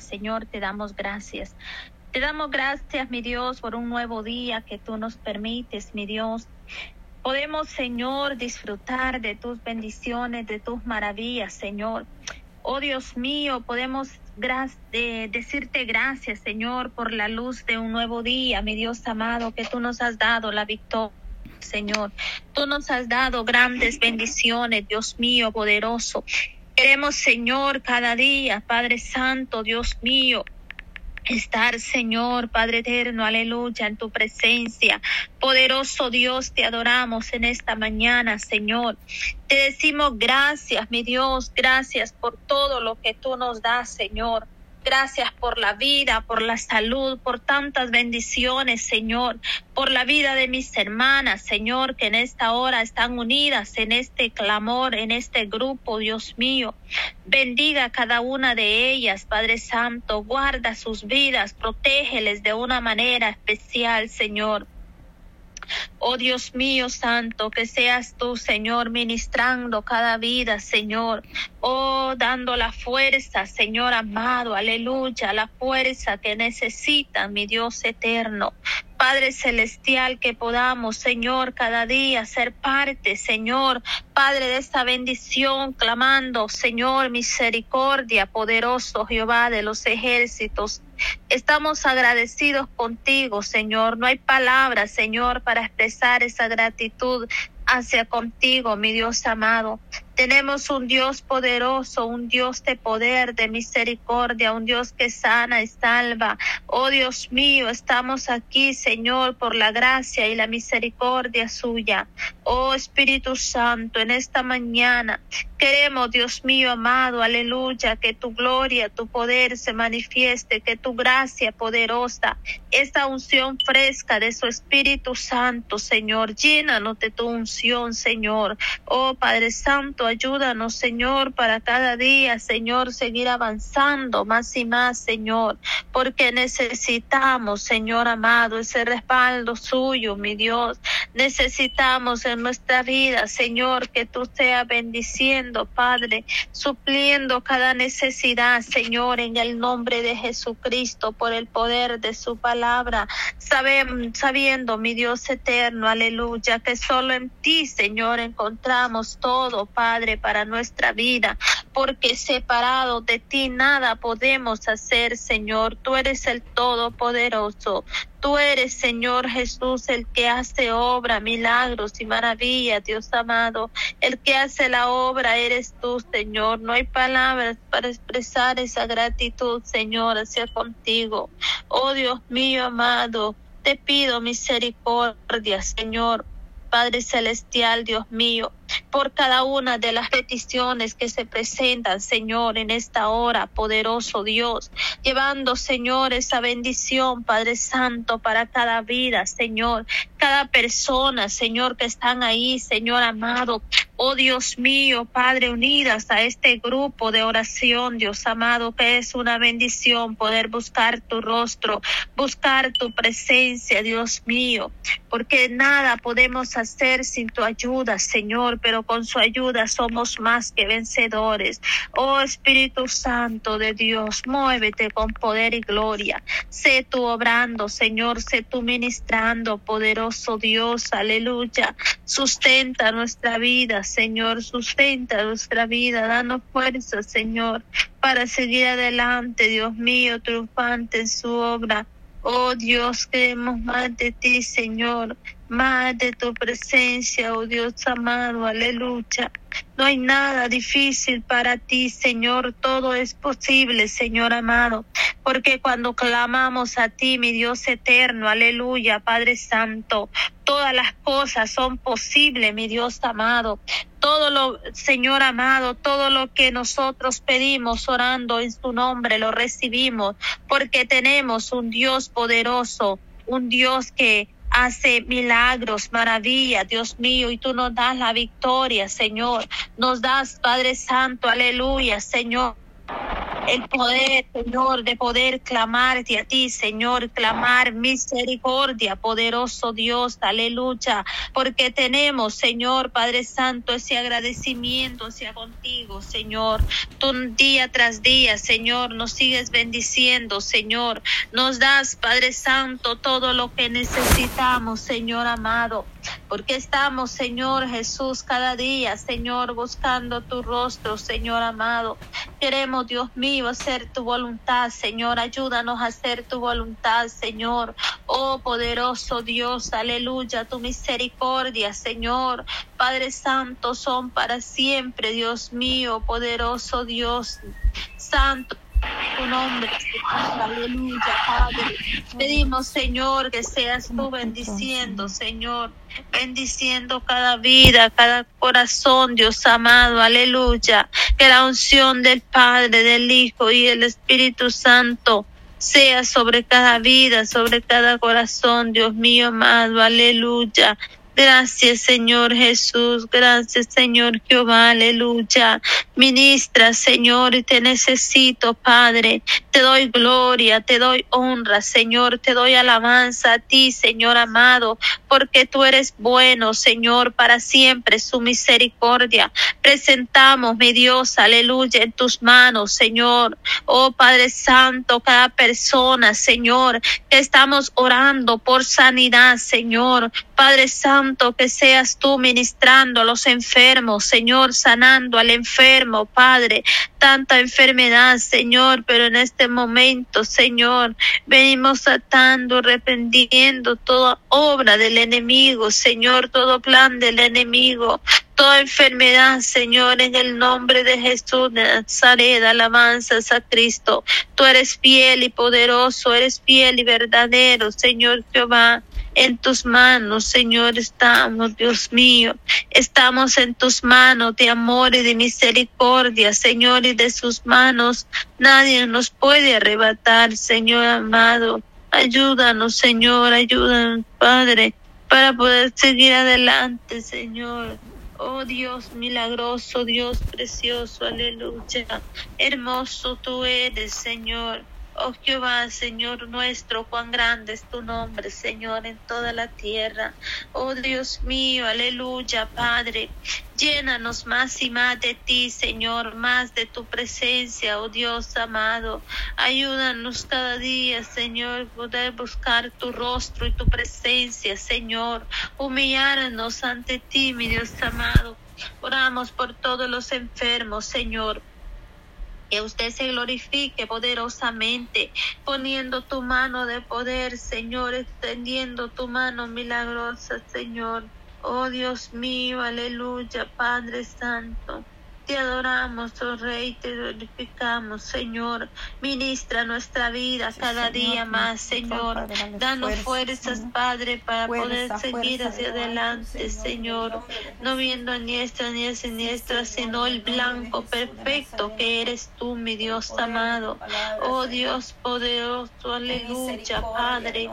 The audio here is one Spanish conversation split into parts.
Señor, te damos gracias. Te damos gracias, mi Dios, por un nuevo día que tú nos permites, mi Dios. Podemos, Señor, disfrutar de tus bendiciones, de tus maravillas, Señor. Oh Dios mío, podemos decirte gracias, Señor, por la luz de un nuevo día, mi Dios amado, que tú nos has dado la victoria. Señor, tú nos has dado grandes bendiciones, Dios mío, poderoso. Queremos, Señor, cada día, Padre Santo, Dios mío, estar, Señor, Padre eterno, aleluya, en tu presencia. Poderoso Dios, te adoramos en esta mañana, Señor. Te decimos gracias, mi Dios, gracias por todo lo que tú nos das, Señor. Gracias por la vida, por la salud, por tantas bendiciones, Señor, por la vida de mis hermanas, Señor, que en esta hora están unidas en este clamor, en este grupo, Dios mío. Bendiga cada una de ellas, Padre Santo, guarda sus vidas, protégeles de una manera especial, Señor. Oh Dios mío santo, que seas tú, Señor, ministrando cada vida, Señor. Oh, dando la fuerza, Señor amado, aleluya, la fuerza que necesita mi Dios eterno. Padre Celestial, que podamos, Señor, cada día ser parte, Señor, Padre de esta bendición, clamando, Señor, misericordia, poderoso Jehová de los ejércitos. Estamos agradecidos contigo, Señor. No hay palabras, Señor, para expresar esa gratitud hacia contigo, mi Dios amado. Tenemos un Dios poderoso, un Dios de poder, de misericordia, un Dios que sana y salva. Oh Dios mío, estamos aquí, Señor, por la gracia y la misericordia suya. Oh Espíritu Santo, en esta mañana queremos, Dios mío amado, aleluya, que tu gloria, tu poder se manifieste, que tu gracia poderosa, esta unción fresca de su Espíritu Santo, Señor, llénanos de tu unción, Señor. Oh Padre Santo, ayúdanos, Señor, para cada día, Señor, seguir avanzando más y más, Señor, porque necesitamos, Señor amado, ese respaldo suyo, mi Dios. Necesitamos en nuestra vida, Señor, que tú seas bendiciendo, Padre, supliendo cada necesidad, Señor, en el nombre de Jesucristo, por el poder de su palabra, sabiendo, mi Dios eterno, aleluya, que solo en ti, Señor, encontramos todo, Padre Padre, para nuestra vida, porque separado de ti nada podemos hacer, Señor. Tú eres el Todopoderoso. Tú eres, Señor Jesús, el que hace obra, milagros y maravillas, Dios amado. El que hace la obra eres tú, Señor. No hay palabras para expresar esa gratitud, Señor, hacia contigo. Oh Dios mío amado, te pido misericordia, Señor. Padre Celestial, Dios mío, por cada una de las peticiones que se presentan, Señor, en esta hora, poderoso Dios, llevando, Señor, esa bendición, Padre Santo, para cada vida, Señor, cada persona, Señor, que están ahí, Señor amado. Oh Dios mío, Padre, unidas a este grupo de oración, Dios amado, que es una bendición poder buscar tu rostro, buscar tu presencia, Dios mío, porque nada podemos hacer sin tu ayuda, Señor, pero con su ayuda somos más que vencedores. Oh Espíritu Santo de Dios, muévete con poder y gloria. Sé tú obrando, Señor, sé tú ministrando, poderoso Dios, aleluya. Sustenta nuestra vida, Señor, sustenta nuestra vida, danos fuerza, Señor, para seguir adelante, Dios mío, triunfante en su obra. Oh Dios, queremos más de ti, Señor más de tu presencia, oh Dios amado, aleluya. No hay nada difícil para ti, Señor, todo es posible, Señor amado, porque cuando clamamos a ti, mi Dios eterno, aleluya, Padre Santo, todas las cosas son posibles, mi Dios amado. Todo lo, Señor amado, todo lo que nosotros pedimos orando en su nombre, lo recibimos, porque tenemos un Dios poderoso, un Dios que hace milagros, maravillas, Dios mío, y tú nos das la victoria, Señor. Nos das, Padre Santo, aleluya, Señor el poder, Señor, de poder clamarte a ti, Señor, clamar misericordia, poderoso Dios, aleluya, porque tenemos, Señor, Padre Santo, ese agradecimiento hacia contigo, Señor. Tú día tras día, Señor, nos sigues bendiciendo, Señor. Nos das, Padre Santo, todo lo que necesitamos, Señor amado. Porque estamos, Señor Jesús, cada día, Señor, buscando tu rostro, Señor amado. Queremos, Dios mío, hacer tu voluntad, Señor. Ayúdanos a hacer tu voluntad, Señor. Oh poderoso Dios, aleluya, tu misericordia, Señor. Padre Santo, son para siempre, Dios mío, poderoso Dios. Santo tu nombre, aleluya, Padre. Pedimos, Señor, que seas tú bendiciendo, Señor, bendiciendo cada vida, cada corazón, Dios amado, aleluya. Que la unción del Padre, del Hijo y del Espíritu Santo sea sobre cada vida, sobre cada corazón, Dios mío amado, aleluya. Gracias, Señor Jesús. Gracias, Señor Jehová. Aleluya. Ministra, Señor, te necesito, Padre. Te doy gloria, te doy honra, Señor. Te doy alabanza a ti, Señor amado, porque tú eres bueno, Señor, para siempre su misericordia. Presentamos, mi Dios, aleluya, en tus manos, Señor. Oh Padre Santo, cada persona, Señor, que estamos orando por sanidad, Señor. Padre Santo, que seas tú ministrando a los enfermos, Señor, sanando al enfermo, Padre. Tanta enfermedad, Señor, pero en este momento, Señor, venimos atando, arrepentiendo toda obra del enemigo, Señor, todo plan del enemigo, toda enfermedad, Señor, en el nombre de Jesús de Nazaret, alabanzas a Cristo. Tú eres fiel y poderoso, eres fiel y verdadero, Señor Jehová. En tus manos, Señor, estamos, Dios mío. Estamos en tus manos de amor y de misericordia, Señor, y de sus manos nadie nos puede arrebatar, Señor amado. Ayúdanos, Señor, ayúdanos, Padre, para poder seguir adelante, Señor. Oh Dios milagroso, Dios precioso, aleluya. Hermoso tú eres, Señor. Oh Jehová, Señor nuestro, cuán grande es tu nombre, Señor, en toda la tierra. Oh Dios mío, aleluya, Padre. Llénanos más y más de ti, Señor, más de tu presencia, oh Dios amado. Ayúdanos cada día, Señor, poder buscar tu rostro y tu presencia, Señor. Humillarnos ante ti, mi Dios amado. Oramos por todos los enfermos, Señor que usted se glorifique poderosamente, poniendo tu mano de poder, Señor, extendiendo tu mano milagrosa, Señor. Oh Dios mío, aleluya, Padre Santo. Te adoramos, oh Rey, te glorificamos, Señor. Ministra nuestra vida cada día más, Señor. Danos fuerzas, Padre, para poder seguir hacia adelante, Señor. No viendo ni esta ni a siniestra, sino el blanco perfecto que eres tú, mi Dios amado. Oh Dios poderoso, aleluya, Padre.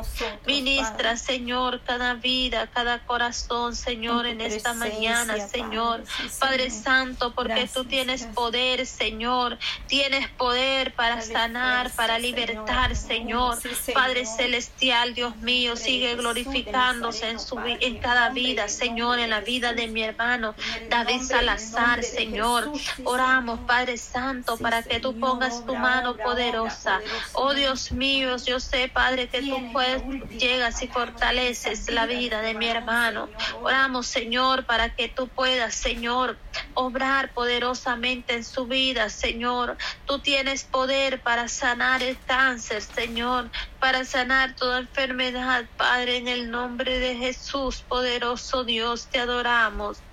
Ministra, Señor, cada vida, cada corazón, Señor, en esta mañana, Señor. Padre Santo, porque tú tienes poder, Señor. Tienes poder para sanar, para libertar, Señor. Padre celestial, Dios mío, sigue glorificándose en, su, en cada vida, Señor, en la vida de mi hermano David Salazar, Señor. Oramos, Padre Santo, para que tú pongas tu mano poderosa. Oh Dios mío, yo sé, Padre, que tú pues llegas y fortaleces la vida de mi hermano. Oramos, Señor, para que tú puedas, Señor, obrar poderosamente en su vida, Señor. Tú tienes poder para sanar el cáncer, Señor, para sanar toda enfermedad, Padre, en el nombre de Jesús, poderoso Dios, te adoramos.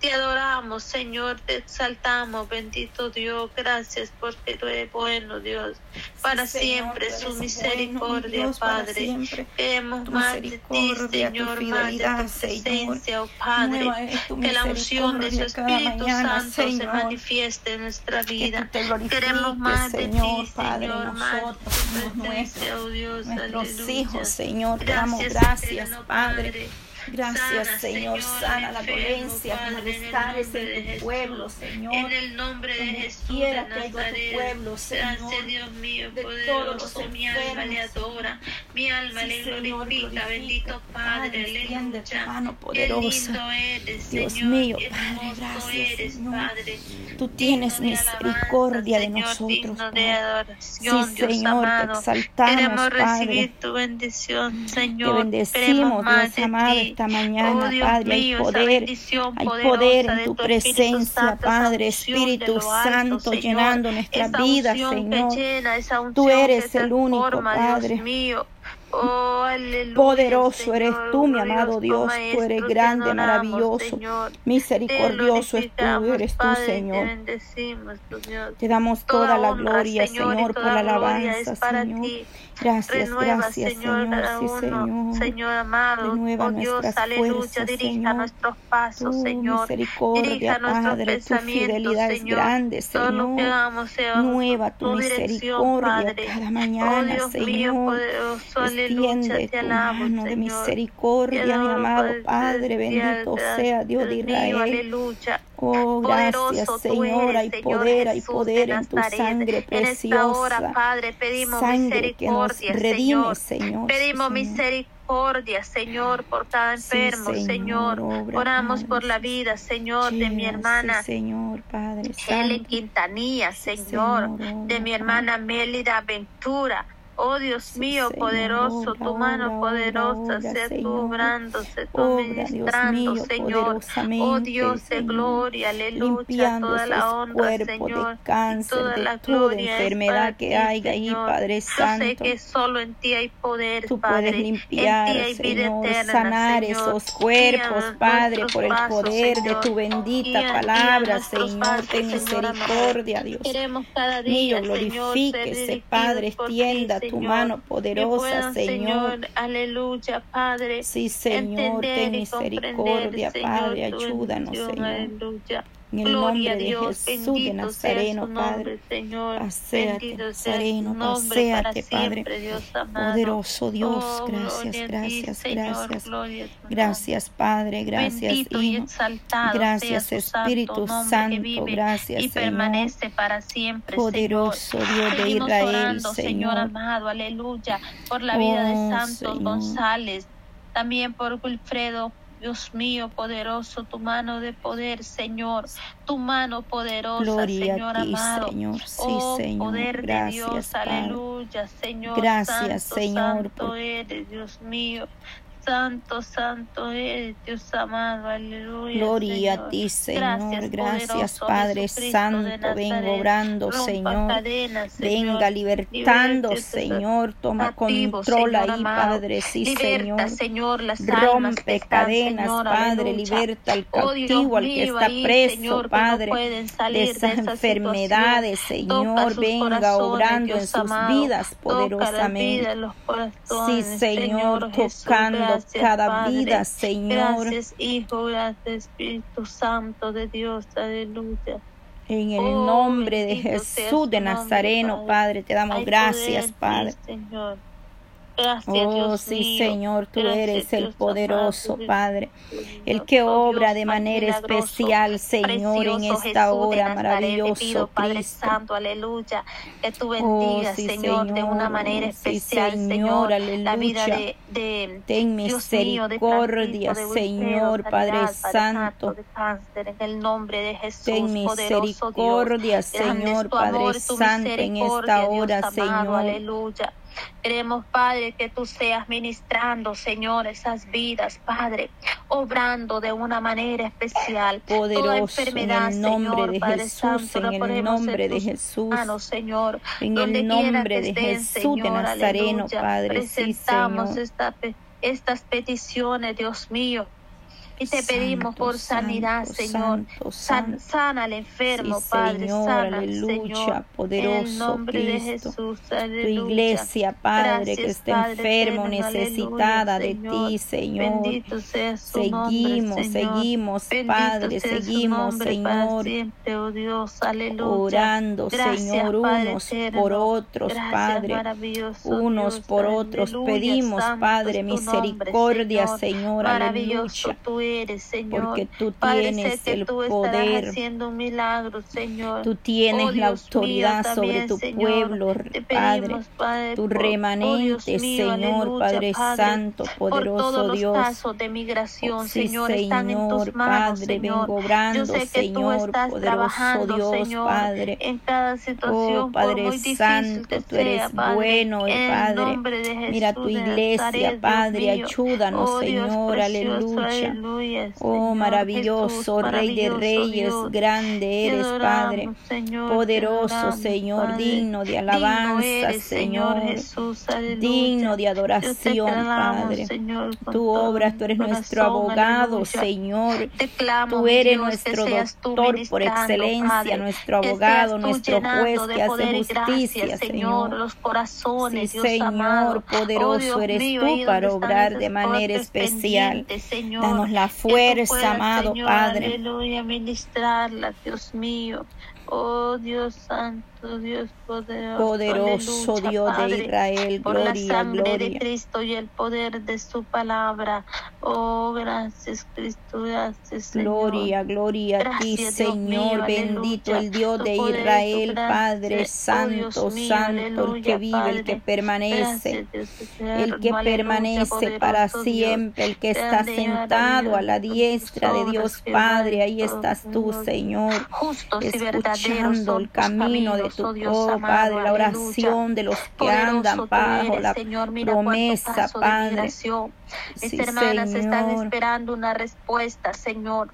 Te adoramos, Señor, te exaltamos, bendito Dios. Gracias porque tú eres bueno, Dios. Para siempre su misericordia, Padre. Queremos más de ti, Señor, más de tu presencia, oh Padre. Que la unción de su Espíritu Santo se manifieste en nuestra vida. Queremos más de ti, Señor, más de tu presencia, oh Dios. Nuestros hijos, Señor, te damos gracias, Padre Gracias, Señor. Sana la dolencia, malestares en tu pueblo, Señor. En el nombre de Jesús quiera de que haya tu pueblo, Señor. Gracias, Dios mío, de poderoso. Mi alma le adora. Mi alma Sí, le glorifica. glorifica. Bendito Padre, Padre, aleluya. mano poderosa. lindo eres, Dios Señor. mío, Padre, gracias, eres, Señor. Padre. Tú tienes Digno de alabanza, misericordia de Señor, nosotros, de Padre. adoración, Sí, Dios Señor, te exaltamos, Queremos Padre. recibir tu bendición, Te Señor. bendecimos, Queremos más Dios amado. Esta mañana, Oh, Padre. Hay mío, poder, hay poder de en tu presencia, Padre. Espíritu Santo, llenando unción que Señor. llena, Tú eres el único, Padre. Dios mío. Oh, aleluya, Poderoso eres tú, mi amado Dios. Tú Maestro, eres te grande, maravilloso. Señor. Misericordioso es tú, eres tú, Padre, Señor. Te damos toda la gloria, Señor, por la alabanza, Señor. ti. Gracias, Renueva, gracias, Señor, Señor. Sí, Señor. Señor amado. Renueva oh Dios, nuestras aleluya. fuerzas, Dirija Señor. nuestros pasos, Tu Señor. misericordia, Padre, tu fidelidad es grande, Señor. Nueva tu misericordia Padre. cada Oh mañana, mío, Señor. poderoso. Extiende Te tu mano de misericordia, mi amado Padre. Bendito sea Dios de Israel. Oh, gracias, Señor. Hay poder, hay poder de en tu sangre preciosa. Padre, pedimos Sangre que nos misericordia, redime, Señor. Pedimos misericordia, Señor, por cada Sí, enfermo, Señor. obra, Oramos Padre, por la vida, Señor, de mi hermana sí, Señor, Padre Helen. Quintanilla, Sí, Señor, de mi hermana Mélida Ventura. Oh Dios mío, poderoso, tu mano poderosa sea tú obrándose, tú ministrando, mío, Señor. Oh Dios de gloria, aleluya, toda la honra, Señor. de cáncer, toda la gloria enfermedad que haya ahí. Padre Yo sé Santo. que solo en ti hay poder, Tú puedes limpiar, Señor, sanar esos cuerpos, Padre, por el poder de tu bendita palabra, Señor. Ten misericordia, Dios. Queremos cada Mío, glorifíquese, Padre, por tu Señor. mano poderosa, puedan, Señor. aleluya, Padre. Sí, Señor, ten misericordia, Señor, Padre, ayúdanos, Señor. Aleluya. En el Gloria nombre a de Jesús de Nazareno, nombre, Padre. Señor. Sea Nazareno, paséate, Padre. Dios. Poderoso Dios, Oh, gracias, a ti, gracias, Señor, gracias. Gracias, Padre, gracias, Bendito Hijo. Gracias, santo Espíritu Santo, vive gracias, y Señor. permanece para siempre, Poderoso Señor. Dios de Israel, orando, Señor Señor. amado, aleluya, por la vida de Oh, Santos Señor. González, también por Wilfredo. Dios mío, poderoso, tu mano de poder, Señor, tu mano poderosa, Gloria Señor a ti, amado. Señor. Sí, oh, Señor. poder de Dios, Gracias, Padre. aleluya, Señor. Gracias, santo, Señor, Santo por- eres, Dios mío. Santo, santo eres, Dios amado, aleluya. Gloria Señor. a ti, Señor. Gracias, Padre Jesucristo Santo. Vengo Nazaret. obrando, Señor. cadenas, Señor. Venga libertando, Liberte, Señor. Toma Activo, control Señor ahí, amado. Padre. Sí, Liberta, Señor. Las Rompe están, cadenas, Señor, Padre. Liberta al Oh, cautivo, al que está ahí, preso, no Padre. De salir de esas esa enfermedades, Señor. Venga obrando en sus amado. vidas poderosamente. Sí, Señor, tocando Gracias, cada Padre. vida, Señor. Gracias, Hijo, gracias, Espíritu Santo de Dios, aleluya. En el Oh, nombre de Jesús de nombre, Nazareno, Padre. Padre, te damos Hay gracias, poder en ti, Padre. Señor. Gracias, Oh, Dios sí, mío. Señor, tú Gracias, eres el Dios poderoso, Padre. El que Oh, obra de manera especial, Señor, en esta Jesús hora, te pido, maravilloso Padre Cristo. Santo, aleluya, que tú Oh, sí, Señor, de una manera Sí, especial, Señor, Señor, la vida aleluya. de, de Ten Dios mío, de misericordia, de Señor, sanidad, Padre Padre Santo. en el nombre de Jesús, Ten Dios. misericordia, Señor, Padre amor, Santo, en esta hora, amado, Señor. aleluya. Queremos, Padre, que tú seas ministrando, Señor, esas vidas, Padre, obrando de una manera especial. Toda Poderoso, en enfermedad, el nombre Señor, de Padre Jesús, Santo, en el nombre en de Jesús. manos, Señor. En el nombre de estén, Jesús de Señor, Nazareno, aleluya. Padre, sí, Presentamos Señor. esta estas peticiones, Dios mío. Y te pedimos por sanidad, santo, Señor. San- sana al enfermo, Sí, Padre. Señor, sana, aleluya, Señor. poderoso en el nombre de Cristo. Tu iglesia, Padre, que está Padre enfermo, eterno, necesitada aleluya, de ti, Señor. Bendito sea su nombre, Seguimos, Señor. seguimos, Bendito Padre, seguimos, nombre Señor, siempre, oh Dios, aleluya. orando, Gracias, Señor, unos eterno. por otros, Gracias, Padre, unos Dios, por otros. Pedimos, Padre, misericordia, Señor, aleluya, eres, Señor. porque tú Padre, tienes que el tú poder, haciendo Señor. tú tienes Oh, la autoridad mío, sobre también, tu Señor, pueblo, Te pedimos, Padre, Tu oh, remanente, Señor, aleluya, Padre Padre, Santo, por poderoso los Dios. casos de migración, Oh, sí, Señor, están en tus Señor, manos, Padre, Señor. vengo obrando, Yo sé que tú Señor, estás poderoso trabajando, Dios, Señor, Padre. en cada situación, Oh, por Padre muy difícil Santo, que tú eres sea, bueno, en el Padre. nombre de Jesús Mira tu iglesia, Padre, ayúdanos, Señor, aleluya. Aleluya, Oh, maravilloso, Jesús, Rey de Reyes, Dios. grande eres, Padre. Señor, Poderoso, adoramos, Señor, Padre. digno de Digno alabanza, eres, Señor Señor. Jesús, aleluya. Digno de adoración, Padre. Señor, Tú obras, tú eres nuestro abogado, aleluya. Señor. Clamo, Tú eres Dios, nuestro doctor por excelencia, Padre, nuestro abogado, nuestro juez que hace justicia, gracia, Señor. los corazones, Sí, Dios amado. Señor, poderoso Oh, Dios eres mío, tú para obrar de manera especial. Danos la tú fuerza, puedas, amado Señor, Padre. Aleluya, ministrarla, Dios mío. Oh Dios Santo, Dios poderoso, Poderoso aleluya, Dios de Padre Israel, por la gloria, sangre de gloria. Cristo y el poder de su palabra. Oh, gracias, Cristo, gracias, Señor. Gloria, gloria a ti, Gracias, Dios Señor, mío, bendito aleluya. el Dios de poder, Israel. Padre Oh, Dios Santo, mío, Santo, el que vive, el que Padre. permanece. Gracias, Dios el que permanece para Dios. siempre, el que está y sentado a la diestra de Dios Padre, ahí estás tú, Señor. Señor, Justos y verdaderos escuchando son el camino de tu oh Padre, la oración de los que andan bajo la promesa, Padre. Mis Sí, hermanas están esperando una respuesta, Señor.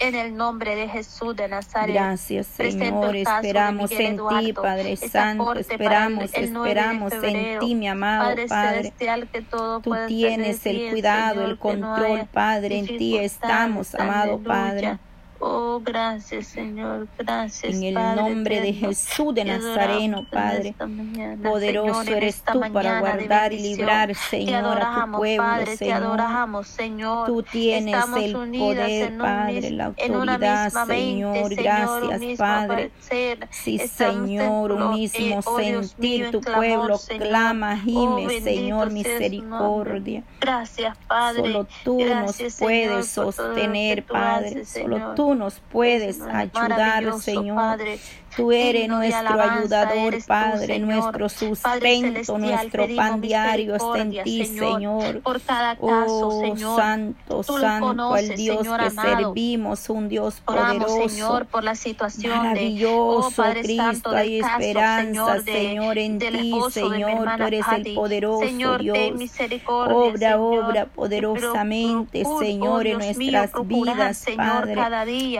En el nombre de Jesús de Nazaret. Gracias, Señor. Esperamos en ti, Padre Santo. el- Esperamos, el 9 de esperamos en ti, mi amado Padre, Padre. celestial, que todo Tú tienes el bien, cuidado, Señor, el no control, Padre. En ti estamos, amado. Padre. Oh, gracias, Señor. Gracias, En el Padre nombre de. Jesús de Nazareno, Padre. mañana, Poderoso Señor, eres tú para guardar y librar, Señor, a tu pueblo, Padre, te Señor. adoramos, Señor. Tú tienes Estamos el poder, un Padre, la autoridad, mente, Señor. Señor, un Gracias, Padre. parecer. Sí, Estamos Señor, un mismo oh, sentir. mío, Tu clamor, pueblo Señor. clama, Oh, gime, bendito Señor, misericordia. Gracias, Padre. Solo tú Gracias, nos puedes sostener, tú Padre. haces, Solo Señor. Tú nos puedes ayudar, Señor. Padre. Tú eres nuestro ayudador, Padre, nuestro sustento, nuestro pan diario está en ti, Señor. Por cada caso, Oh, Señor. santo, santo, al Dios que servimos, un Dios poderoso. Señor, por la situación Maravilloso oh Cristo, Santo, hay esperanza, Señor, en ti, Señor, tú eres el poderoso Dios. Obra, obra poderosamente, procur- Señor, en nuestras vidas, Padre.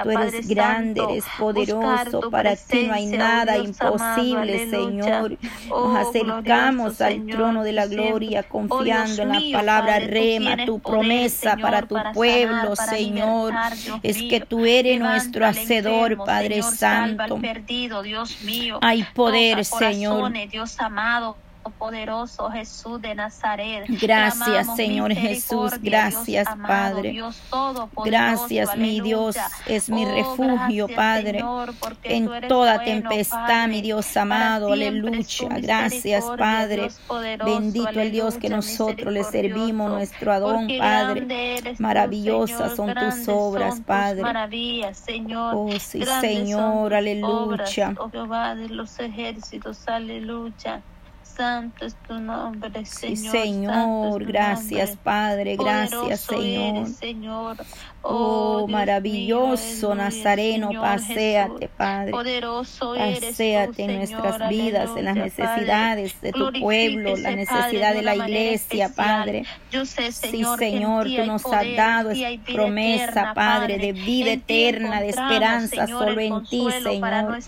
Tú eres grande, eres poderoso, para ti no hay oh nada amado, imposible. Señor. Oh, Nos acercamos glorioso al Señor, trono de la gloria, Oh, confiando en la mío, palabra Padre, rema, tu poder, promesa Señor, para tu para pueblo, sanar, Señor. Es mío. que tú eres Levanta nuestro hacedor, enfermo, Padre Señor, Santo. perdido, Dios mío. Hay poder, Señor. Dios amado. Poderoso Jesús de Nazaret. Gracias, Señor Jesús. Gracias, Dios Padre. Dios todopoderoso, Gracias, mi Dios, es mi Oh, refugio, gracias, Padre. Señor, En toda bueno, tempestad, Padre. mi Dios amado, aleluya. Gracias, Padre. Bendito el Dios que nosotros le servimos, nuestro Adón, Padre. Maravillosas son tus obras, Padre. Señor. Oh, sí, Señor, aleluya. obras, oh Jehová de los ejércitos, aleluya. Santo es tu nombre, Sí, Señor. santo es Señor, tu gracias, nombre. Padre, gracias, Poderoso Señor. eres, Señor. Oh, Dios maravilloso Nazareno, paséate. Padre. Paséate en nuestras vidas, en las necesidades de tu pueblo, la necesidad de la iglesia. Padre. Yo sé, Sí, Señor, tú nos has dado promesa, Padre, de vida eterna, de esperanza, solo en ti, Señor.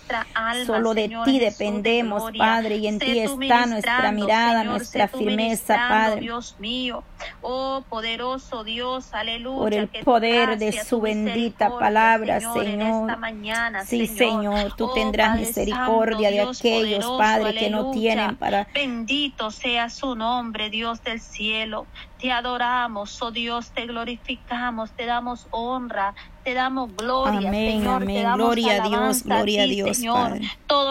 Solo de ti dependemos. Padre, y en ti está nuestra mirada, nuestra firmeza, Padre. Dios mío, oh poderoso Dios, aleluya. Por el poder de su bendita palabra, Señor, mañana, Sí, Señor, tú Oh, tendrás Padre misericordia Santo, de Dios aquellos, poderoso, Padre, que no tienen para Bendito sea su nombre, Dios del cielo. Te adoramos, oh Dios, te glorificamos, te damos honra, te damos gloria, Amén, Señor, te amén. damos Gloria a Dios, gloria a Dios, Señor. Padre. Todo